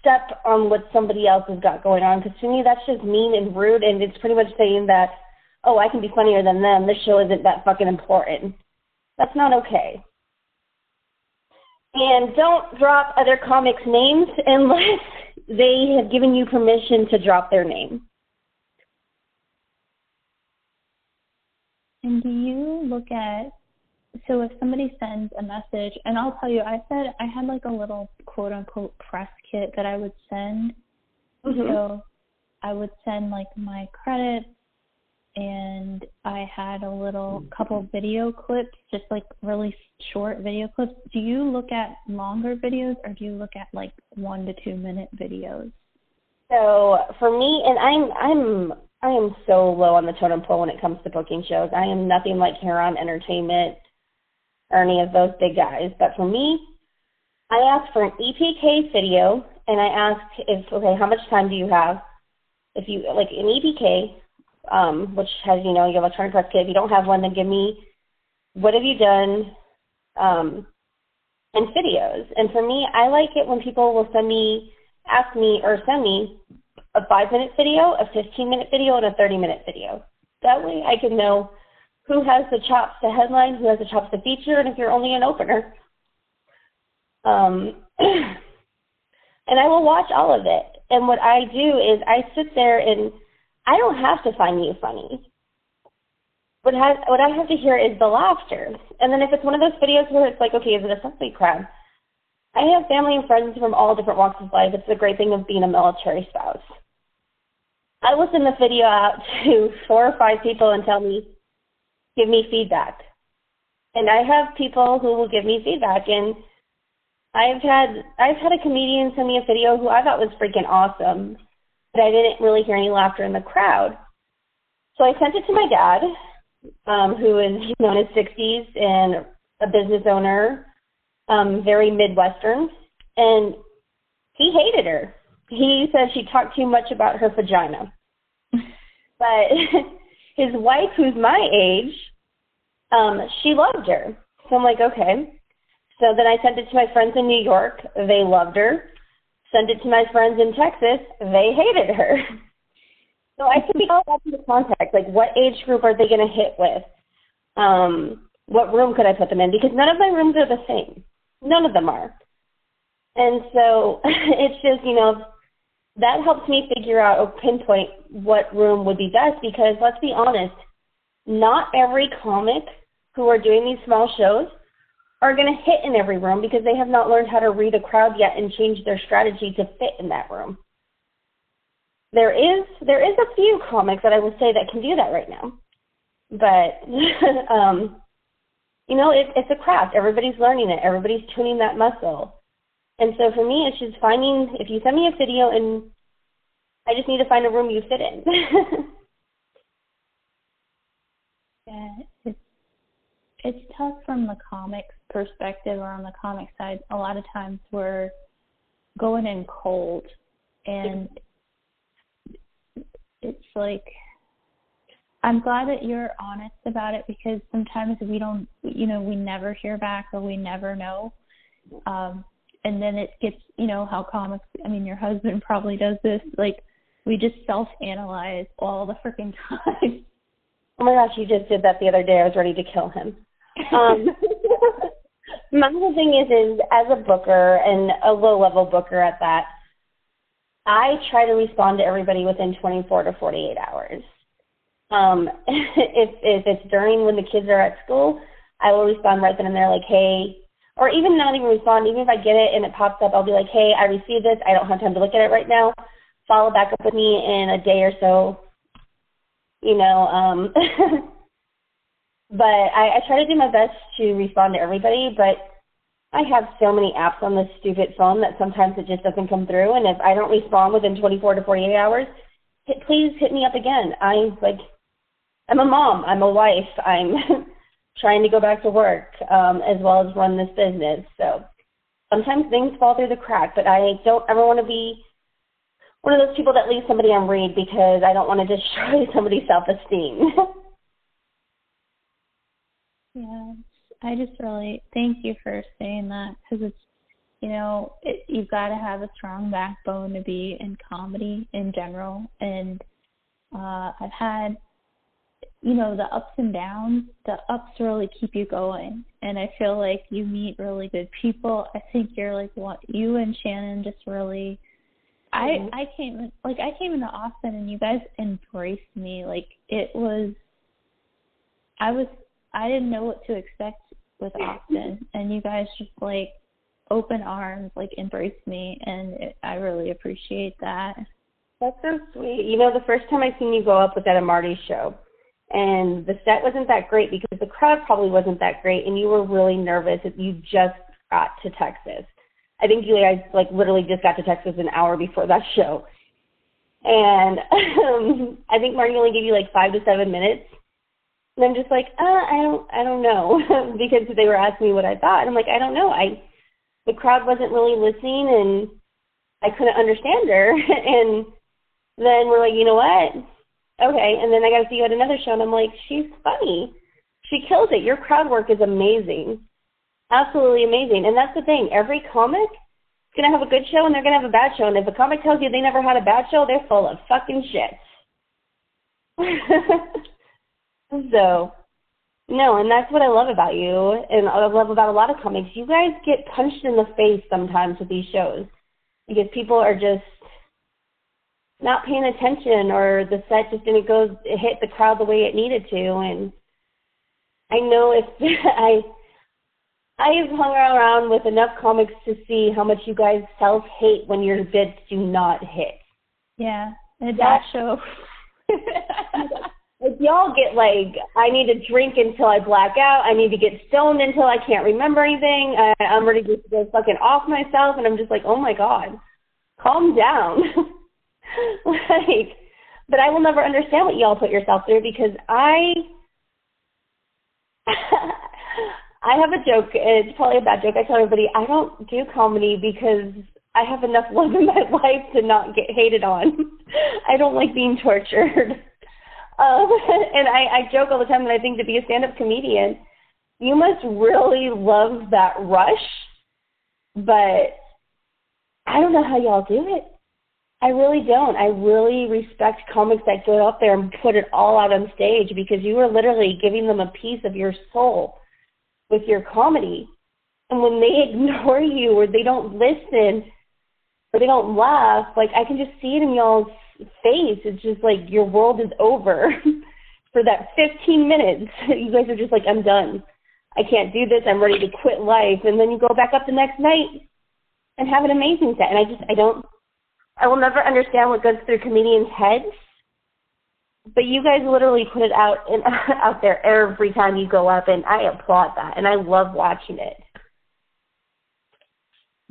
step on what somebody else has got going on because to me that's just mean and rude and it's pretty much saying that oh i can be funnier than them. This show isn't that fucking important. That's not okay. And don't drop other comics names unless (laughs) they have given you permission to drop their name. And do you look at so if somebody sends a message, and I'll tell you, I said I had like a little quote unquote press kit that I would send. Mm-hmm. So I would send like my credits, and I had a little couple video clips, just like really short video clips. Do you look at longer videos, or do you look at like one to two minute videos? So for me, and I'm I'm I am so low on the totem pole when it comes to booking shows. I am nothing like Huron Entertainment or any of those big guys. But for me, I asked for an EPK video, and I asked if okay, how much time do you have? If you like an EPK, um, which has you know you your electronic press kit. If you don't have one, then give me what have you done, um, and videos. And for me, I like it when people will send me, ask me, or send me a five minute video, a 15 minute video, and a 30 minute video. That way I can know who has the chops to headline, who has the chops to feature, and if you're only an opener. Um, (clears throat) and I will watch all of it. And what I do is I sit there and I don't have to find you funny. What, has, what I have to hear is the laughter. And then if it's one of those videos where it's like, okay, is it a something crowd? I have family and friends from all different walks of life. It's the great thing of being a military spouse. I will send the video out (laughs) to four or five people and tell me, give me feedback. And I have people who will give me feedback and I've had I've had a comedian send me a video who I thought was freaking awesome, but I didn't really hear any laughter in the crowd. So I sent it to my dad, um, who is known as 60s and a business owner, um, very Midwestern, and he hated her. He said she talked too much about her vagina. (laughs) but (laughs) his wife, who's my age, um, she loved her. So I'm like, okay. So then I sent it to my friends in New York. They loved her. Sent it to my friends in Texas. They hated her. (laughs) So I could be all up the context, like what age group are they going to hit with? Um, what room could I put them in? Because none of my rooms are the same. None of them are. And so (laughs) it's just, you know, that helps me figure out or pinpoint what room would be best because let's be honest, not every comic who are doing these small shows are going to hit in every room because they have not learned how to read a crowd yet and change their strategy to fit in that room. There is there is a few comics that I would say that can do that right now, but (laughs) um, you know it, it's a craft. Everybody's learning it. Everybody's tuning that muscle. And so for me, it's just finding if you send me a video and I just need to find a room you fit in. (laughs) yeah, it's it's tough from the comics perspective or on the comic side. A lot of times we're going in cold, and it's like I'm glad that you're honest about it because sometimes we don't, you know, we never hear back or we never know. Um, and then it gets, you know, how comics, I mean, your husband (laughs) probably does this, like, we just self analyze all the freaking (laughs) time. Oh my gosh, you just did that the other day. I was ready to kill him. Um, (laughs) my whole thing is, is as a booker and a low level booker at that, I try to respond to everybody within 24 to 48 hours. Um, if, if it's during when the kids are at school, I will respond right then and there, like, hey, or even not even respond, even if I get it and it pops up, I'll be like, hey, I received this. I don't have time to look at it right now. Follow back up with me in a day or so. You know, um, (laughs) but I, I try to do my best to respond to everybody, but I have so many apps on this stupid phone that sometimes it just doesn't come through. And if I don't respond within 24 to 48 hours, hit, please hit me up again. I'm like, I'm a mom. I'm a wife. I'm (laughs) trying to go back to work um, as well as run this business. So sometimes things fall through the crack, but I don't ever want to be one of those people that leaves somebody on read because I don't want to (laughs) destroy somebody's self-esteem. (laughs) Yeah, I just really thank you for saying that because it's, you know, it, you've got to have a strong backbone to be in comedy in general. And uh, I've had, you know, the ups and downs. The ups really keep you going, and I feel like you meet really good people. I think you're like what you and Shannon just really. I mm-hmm. I came like I came into Austin and you guys embraced me like it was I was I didn't know what to expect with (laughs) Austin, and you guys just like open arms, like embraced me, and it, I really appreciate that. That's so sweet. You know, the first time I seen you go up was at a Marty show, and the set wasn't that great because the crowd probably wasn't that great, and you were really nervous. You just got to Texas. I think you guys like literally just got to Texas an hour before that show. And (laughs) um, I think Marty only gave you like five to seven minutes and I'm just like, uh, I don't, I don't know, (laughs) because they were asking me what I thought, and I'm like, I don't know. I, the crowd wasn't really listening, and I couldn't understand her. (laughs) and then we're like, you know what? Okay. And then I got to see you at another show, and I'm like, she's funny. She kills it. Your crowd work is amazing, absolutely amazing. And that's the thing. Every comic is gonna have a good show, and they're gonna have a bad show. And if a comic tells you they never had a bad show, they're full of fucking shit. (laughs) So, no, and that's what I love about you, and I love about a lot of comics. You guys get punched in the face sometimes with these shows because people are just not paying attention, or the set just didn't go hit the crowd the way it needed to. And I know if (laughs) I I've hung around with enough comics to see how much you guys self hate when your bits do not hit. Yeah, and that show. (laughs) if y'all get like, I need to drink until I black out. I need to get stoned until I can't remember anything. I, I'm ready to go fucking off myself, and I'm just like, oh my god, calm down. (laughs) (laughs) like, but I will never understand what y'all put yourself through because I, (laughs) I have a joke. It's probably a bad joke. I tell everybody I don't do comedy because I have enough (laughs) love in my life to not get hated on. I don't like being tortured. Um, and I, I joke all the time that I think to be a stand-up comedian, you must really love that rush. But I don't know how y'all do it. I really don't. I really respect comics that go out there and put it all out on stage because you are literally giving them a piece of your soul with your comedy. And when they (laughs) ignore you or they don't listen or they don't laugh, like I can just see it in y'all's face. It's just like your world is over (laughs) for that 15 minutes. (laughs) You guys are just like, I'm done. I can't do this. I'm ready to quit life. And then you go back up the next night and have an amazing set. And I just, I don't, I will never understand what goes through comedians' heads. But you guys literally put it out in, (laughs) out there every time you go up, and I applaud that, and I love watching it.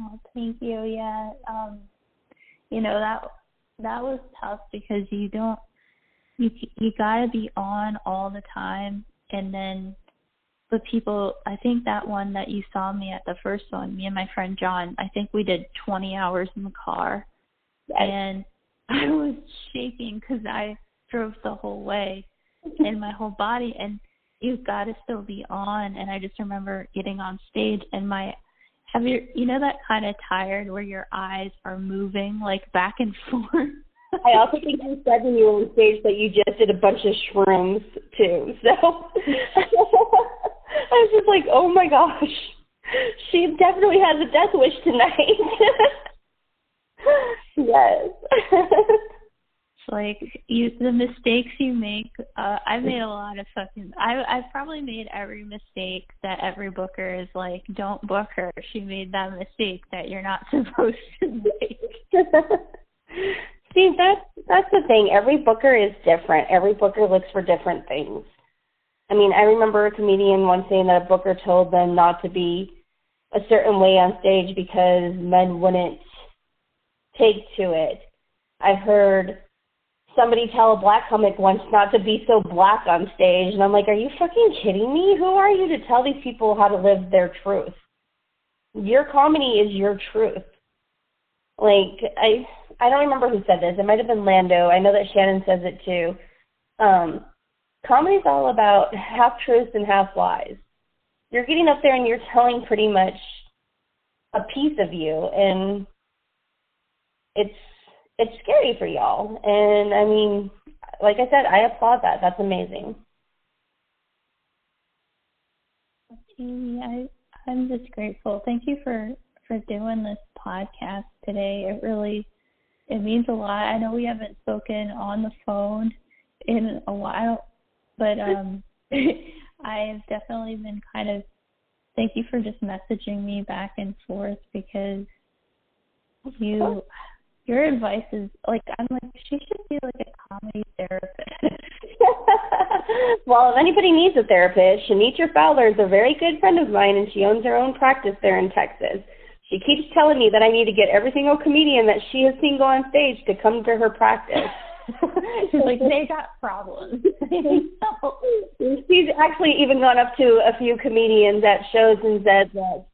Oh, thank you. Yeah, um, you know that that was tough because you don't you you got to be on all the time and then the people I think that one that you saw me at the first one me and my friend John I think we did 20 hours in the car. And (laughs) I was shaking cuz I drove the whole way and my whole body and you've got to still be on and I just remember getting on stage and my have you you know that kind of tired where your eyes are moving like back and (laughs) forth? I also think you said when you were on stage that you just did a bunch of shrooms too. So (laughs) I was just like, oh my gosh, she definitely has a death wish tonight. Yes. It's (laughs) like you the mistakes you make uh i've made a lot of fucking i i've probably made every mistake that every booker is like don't book her. She made that mistake that you're not (laughs) supposed to make. (laughs) See that's that's the thing. Every booker is different. Every booker looks for different things. I mean i remember a comedian once saying that a booker told them not to be a certain way on stage because men wouldn't take to it i heard somebody tell a black comic once not to be so black on stage, and I'm like, are you fucking kidding me? Who are you to tell these people how to live their truth? Your comedy is your truth. Like I, I don't remember who said this. It might have been Lando. I know that Shannon says it too. Um, comedy's all about half truths and half lies. You're getting up there and you're telling pretty much a piece of you, and it's it's scary for y'all. And I mean, like I said, I applaud that. That's amazing. Amy, I I'm just grateful. Thank you for for doing this podcast today. It really it means a lot. I know we haven't spoken on the phone in a while, but um (laughs) I have definitely been kind of thank you for just messaging me back and forth because you your advice is like I'm like she should be like a comedy therapist. (laughs) (laughs) well, if anybody needs a therapist, Shanitra Fowler is a very good friend of mine, and she owns her own practice there in Texas. She keeps telling me that I need to get every single comedian that she has seen go on stage to come to her practice. (laughs) She's like, they got problems. She's actually even gone up to a few comedians at shows and said that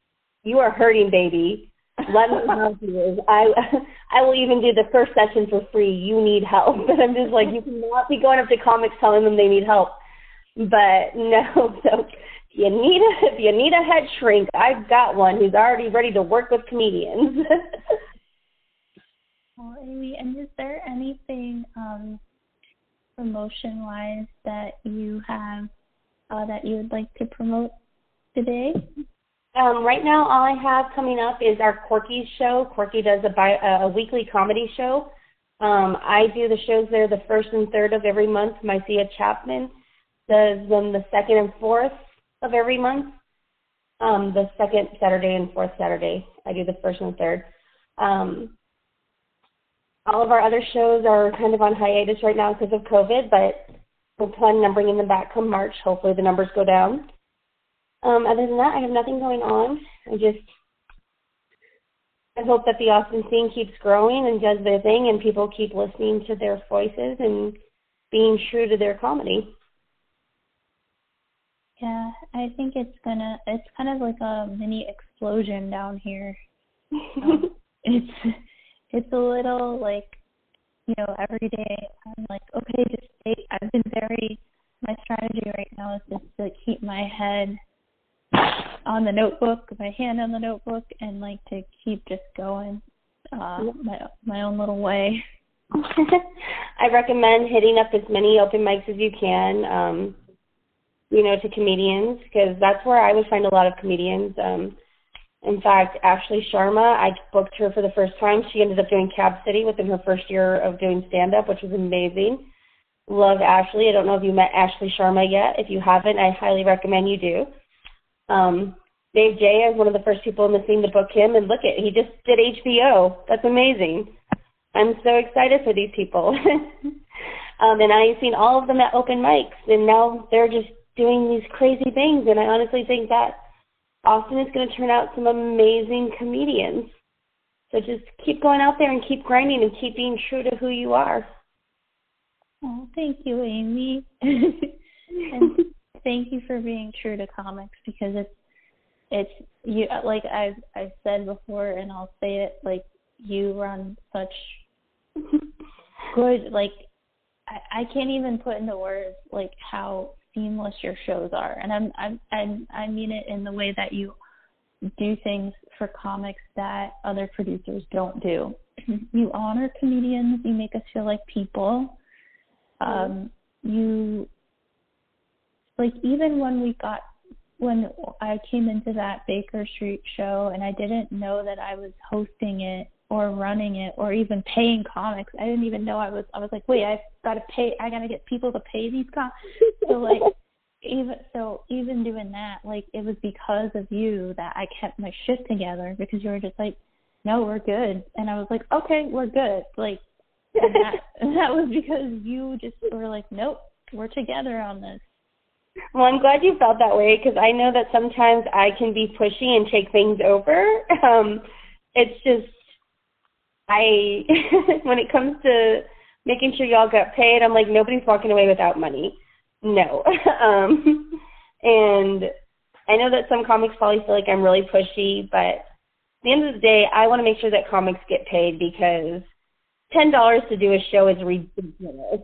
you are hurting, baby. Let me help you. I (laughs) I will even do the first session for free. You need help. (laughs) But I'm just like, you cannot be going up to comics telling them they need help. But no, (laughs) so you need a if you need a head shrink, I've got one who's already ready to work with comedians. well, Amy, and is there anything um promotion wise that you have uh, that you would like to promote today? Um, right now, all I have coming up is our Corky show. Corky does a, bi- a weekly comedy show. Um, I do the shows there the first and third of every month. Mycia Chapman does them the second and fourth of every month. Um, the second Saturday and fourth Saturday. I do the first and third. Um, all of our other shows are kind of on hiatus right now because of COVID, but we're planning on bringing them back come March. Hopefully the numbers go down. Um, other than that, I have nothing going on. I just I hope that the Austin scene keeps growing and does their thing, and people keep listening to their voices and being true to their comedy. Yeah, I think it's gonna. It's kind of like a mini explosion down here. (laughs) Um, it's it's a little like you know every day I'm like okay just stay. I've been very my strategy right now is just to keep my head on the notebook, my hand on the notebook, and like to keep just going uh, my my own little way. (laughs) I recommend hitting up as many open mics as you can. Um, you know, to comedians because that's where I would find a lot of comedians. Um, in fact, Ashley Sharma, I booked her for the first time. She ended up doing Cap City within her first year of doing stand up, which was amazing. Love Ashley. I don't know if you met Ashley Sharma yet. If you haven't, I highly recommend you do. Um, Dave J is one of the first people in the scene to book him, and look at he just did HBO. That's amazing. I'm so excited for these people. (laughs) um, and I've seen all of them at open mics, and now they're just doing these crazy things. And I honestly think that Austin is going to turn out some amazing comedians. So just keep going out there and keep grinding and keep being true to who you are. Oh, thank you, Amy. (laughs) and (laughs) thank you for being true to comics because it's it's you like I've I've said before and I'll say it like you run such (laughs) good like I, I can't even put into words like how seamless your shows are and I'm I'm I mean it in the way that you do things for comics that other producers don't do. (laughs) you honor comedians, you make us feel like people. Um you like even when we got when I came into that Baker Street show and I didn't know that I was hosting it or running it or even paying comics. I didn't even know I was I was like, wait, I've gotta pay I gotta get people to pay these comics. So like (laughs) even so even doing that, like it was because of you that I kept my shit together because you were just like, No, we're good and I was like, Okay, we're good. Like and that (laughs) that was because you just were like, Nope, we're together on this. Well, I'm glad you felt that way because I know that sometimes I can be pushy and take things over. (laughs) Um, it's just I (laughs) when it comes to making sure y'all got paid, I'm like nobody's walking away without money. No. (laughs) um, and I know that some comics probably feel like I'm really pushy, but at the end of the day, I want to make sure that comics get paid because ten dollars to do a show is ridiculous.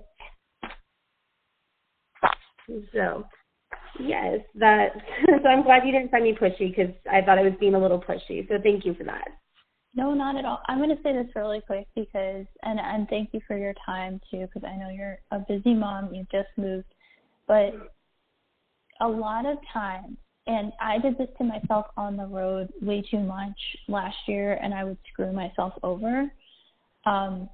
So Yes, that. (laughs) So I'm glad you didn't find me pushy because I thought I was being a little pushy. So thank you for that. No, not at all. I'm going to say this really quick because, and and thank you for your time too, because I know you're a busy mom. You just moved, but a lot of times, and I did this to myself on the road way too much last year, and I would screw myself over. Um,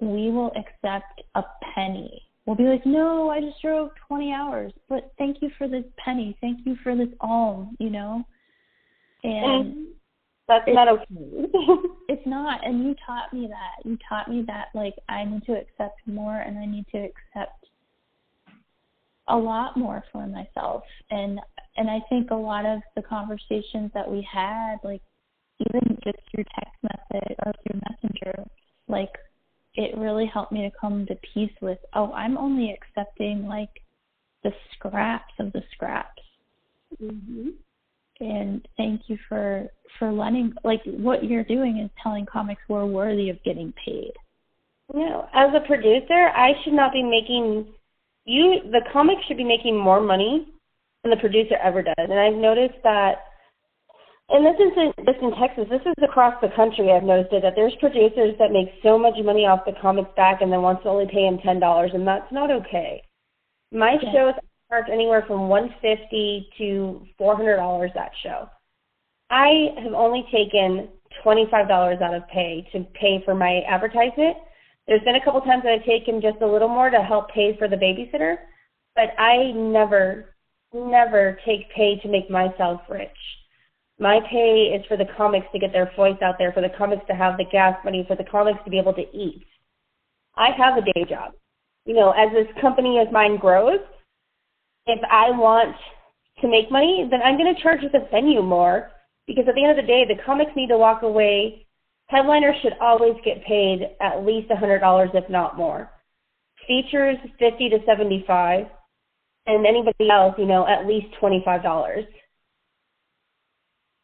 we will accept a penny will be like, no, I just drove 20 hours, but thank you for this penny. Thank you for this alm, you know? And mm-hmm. that's not okay. (laughs) it's not. And you taught me that. You taught me that, like, I need to accept more and I need to accept a lot more for myself. And, and I think a lot of the conversations that we had, like, even just through text message or through messenger, like it really helped me to come to peace with oh i'm only accepting like the scraps of the scraps. Mm-hmm. and thank you for for letting like what you're doing is telling comics we're worthy of getting paid. No as a producer i should not be making you the comic should be making more money than the producer ever does. And i've noticed that and this isn't just in Texas. This is across the country. I've noticed it that there's producers that make so much money off the comics back and then wants to only pay them ten dollars, and that's not okay. My Yeah. shows charge anywhere from one fifty to four hundred dollars that show. I have only taken twenty five dollars out of pay to pay for my advertisement. There's been a couple times that I've taken just a little more to help pay for the babysitter, but I never, never take pay to make myself rich. My pay is for the comics to get their voice out there, for the comics to have the gas money, for the comics to be able to eat. I have a day job. You know, as this company of mine grows, if I want to make money, then I'm going to charge the venue more because at the end of the day, the comics need to walk away. Headliners should always get paid at least $100, if not more. Features 50 to 75, and anybody else, you know, at least $25.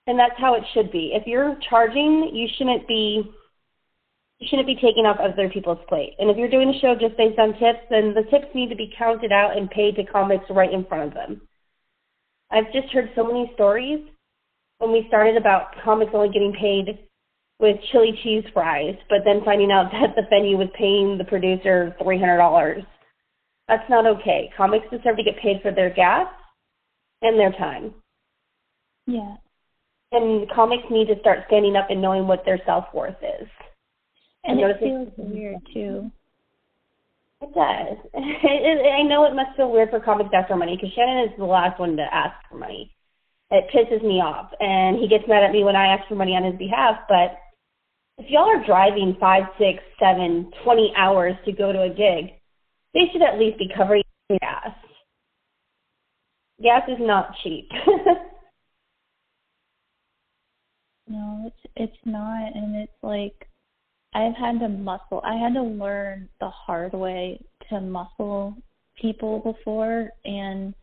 And that's how it should be. If you're charging, you shouldn't be you shouldn't be taking off other people's plate. And if you're doing a show just based on tips, then the tips need to be counted out and paid to comics right in front of them. I've just heard so many stories when we started about comics only getting paid with chili cheese fries, but then finding out (laughs) that the venue was paying the producer three hundred dollars. That's not okay. Comics deserve to get paid for their gas and their time. Yeah. And comics need to start standing up and knowing what their self worth is. And I it feels weird too. It does. (laughs) I know it must feel weird for comics to ask for money because Shannon is the last one to ask for money. It pisses me off, and he gets mad at me when I ask for money on his behalf. But if y'all are driving five, six, seven, twenty hours to go to a gig, they should at least be covering gas. Gas is not cheap. (laughs) No, it's it's not, and it's like I've had to muscle. I had to learn the hard way to muscle people before, and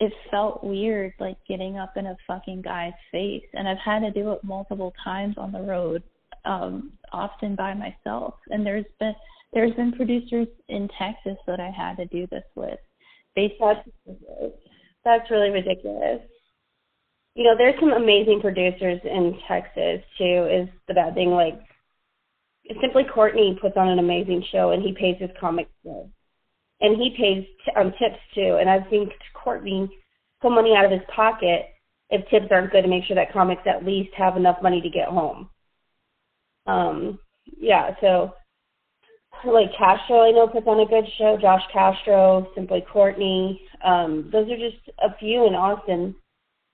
it felt weird, like getting up in a fucking guy's face. And I've had to do it multiple times on the road, um, often by myself. And there's been there's been producers in Texas that I had to do this with, based That's that's really ridiculous. You know, there's some amazing producers in Texas too. Is the bad thing like Simply Courtney puts on an amazing show and he pays his comics good, and he pays t- um, tips too. And I've seen Courtney pull money out of his pocket if tips aren't good to make sure that comics at least have enough money to get home. Um, yeah, so like Castro, I know puts on a good show. Josh Castro, Simply Courtney. Um, those are just a few in Austin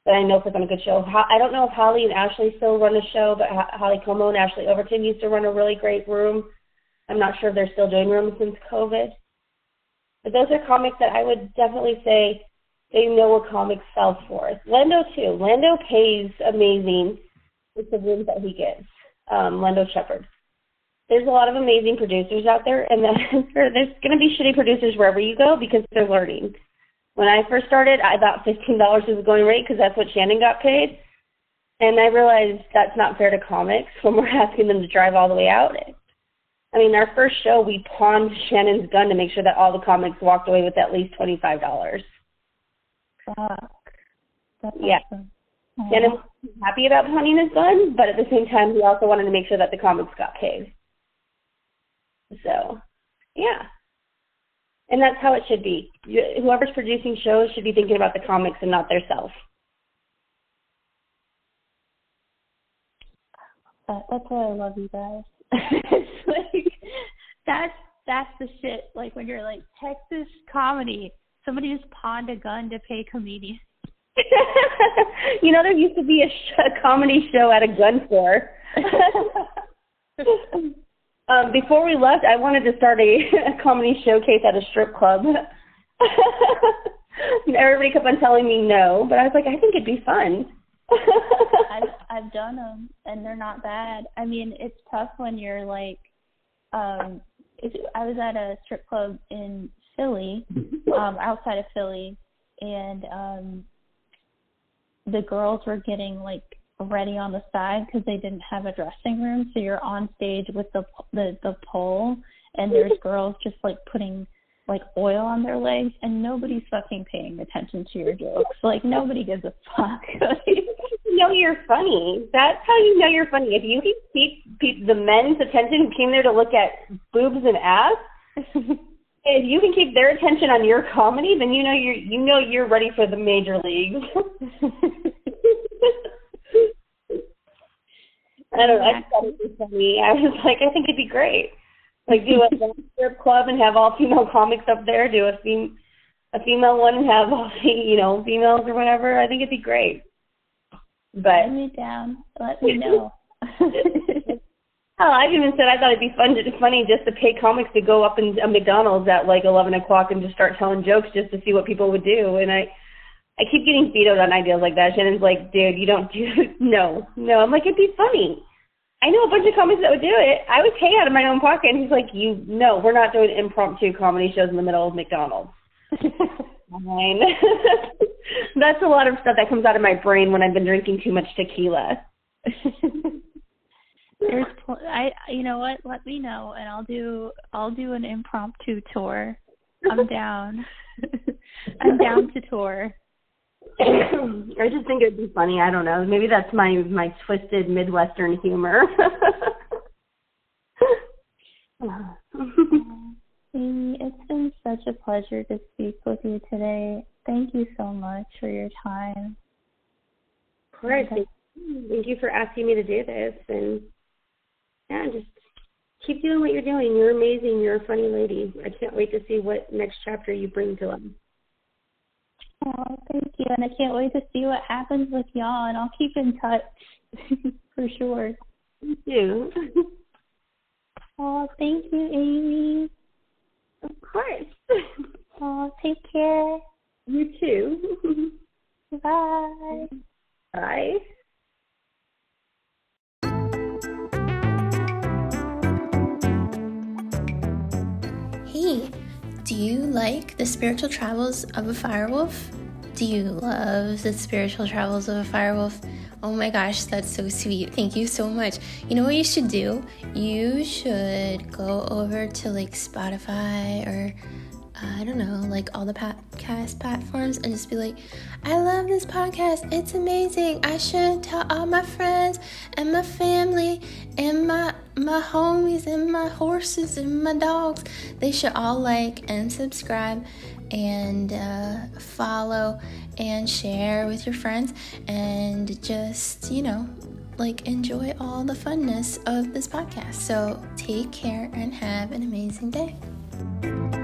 that I know puts on a good show. Ho- I don't know if Holly and Ashley still run a show, but Ho- Holly Como and Ashley Overton used to run a really great room. I'm not sure if they're still doing rooms since COVID. But those are comics that I would definitely say they know what comics sell for. Lando too. Lando pays amazing with the rooms that he gets. Um, Lando Shepard there's a lot of amazing producers out there, and then (laughs) there's going to be shitty producers wherever you go because they're learning. When I first started, I thought fifteen dollars was the going rate because that's what Shannon got paid, and I realized that's not fair to comics when we're (laughs) asking them to drive all the way out. I mean, our first show, we pawned Shannon's gun to make sure that all the comics walked away with at least twenty five dollars. fuck. That's Yeah. awesome. Aw. Shannon was happy about pawning his gun, but at the same time, he also wanted to make sure that the comics got paid. So, yeah. And that's how it should be. You- Whoever's producing shows should be thinking about the comics and not their self. That, uh, that's why I love you guys. (laughs) it's like that's that's the shit. Like when you're like Texas comedy, somebody just pawned a gun to pay comedians. (laughs) you know, there used to be a, sh- a comedy show at a gun store. (laughs) um, before we left, I wanted to start a, (laughs) a comedy showcase at a strip club. (laughs) Everybody kept on telling me no, but I was like, I think it'd be fun. (laughs) I've I've done them and they're not bad. I mean, it's tough when you're like, um, it's, I was at a strip club in Philly, um, outside of Philly, and um, the girls were getting like ready on the side because they didn't have a dressing room. So you're on stage with the the the pole, and there's (laughs) girls just like putting like oil on their legs and nobody's fucking paying attention to your jokes. Like nobody gives a fuck. (laughs) you know you're funny. That's how you know you're funny. If you can keep, keep the men's attention who came there to look at boobs and ass, (laughs) if you can keep their attention on your comedy, then you know you're you know you're ready for the major leagues. I don't know. I thought it was funny. I was like, I think it'd be great. Like do a (laughs) strip club and have all female comics up there. Do a fem- a female one and have all the you know females or whatever. I think it'd be great. But Let me down. Let me (laughs) know. (laughs) Oh, I even said I thought it'd be fun, just funny, just to pay comics to go up in a McDonald's at like eleven o'clock and just start telling jokes just to see what people would do. And I, I keep getting vetoed on ideas like that. Shannon's like, dude, you don't do (laughs) no, no. I'm like, it'd be funny. I know a bunch of comics that would do it. I would pay out of my own pocket. And he's like, you no, we're not doing impromptu comedy shows in the middle of McDonald's. Fine. (laughs) That's a lot of stuff that comes out of my brain when I've been drinking too much tequila. (laughs) There's, pl- I, you know what? Let me know, and I'll do, I'll do an impromptu tour. I'm down. I'm down to tour. (coughs) I just think it'd be funny. I don't know. Maybe that's my my twisted Midwestern humor. (laughs) Amy, it's been such a pleasure to speak with you today. Thank you so much for your time. Of course. Thank you. Thank you for asking me to do this, and yeah, just keep doing what you're doing. You're amazing. You're a funny lady. I can't wait to see what next chapter you bring to them. Oh, thank you. And I can't wait to see what happens with y'all, and I'll keep in touch (laughs) for sure. Thank you. Oh, thank you, Amy. Of course. Oh, take care. You too. (laughs) Bye. Bye. You like the spiritual travels of a firewolf? Do you love the spiritual travels of a firewolf? Oh my gosh, that's so sweet. Thank you so much. You know what you should do? You should go over to like Spotify or I don't know, like all the podcast platforms and just be like, I love this podcast. It's amazing. I should tell all my friends and my family and my my homies and my horses and my dogs. They should all like and subscribe and uh, follow and share with your friends and just, you know, like enjoy all the funness of this podcast. So take care and have an amazing day.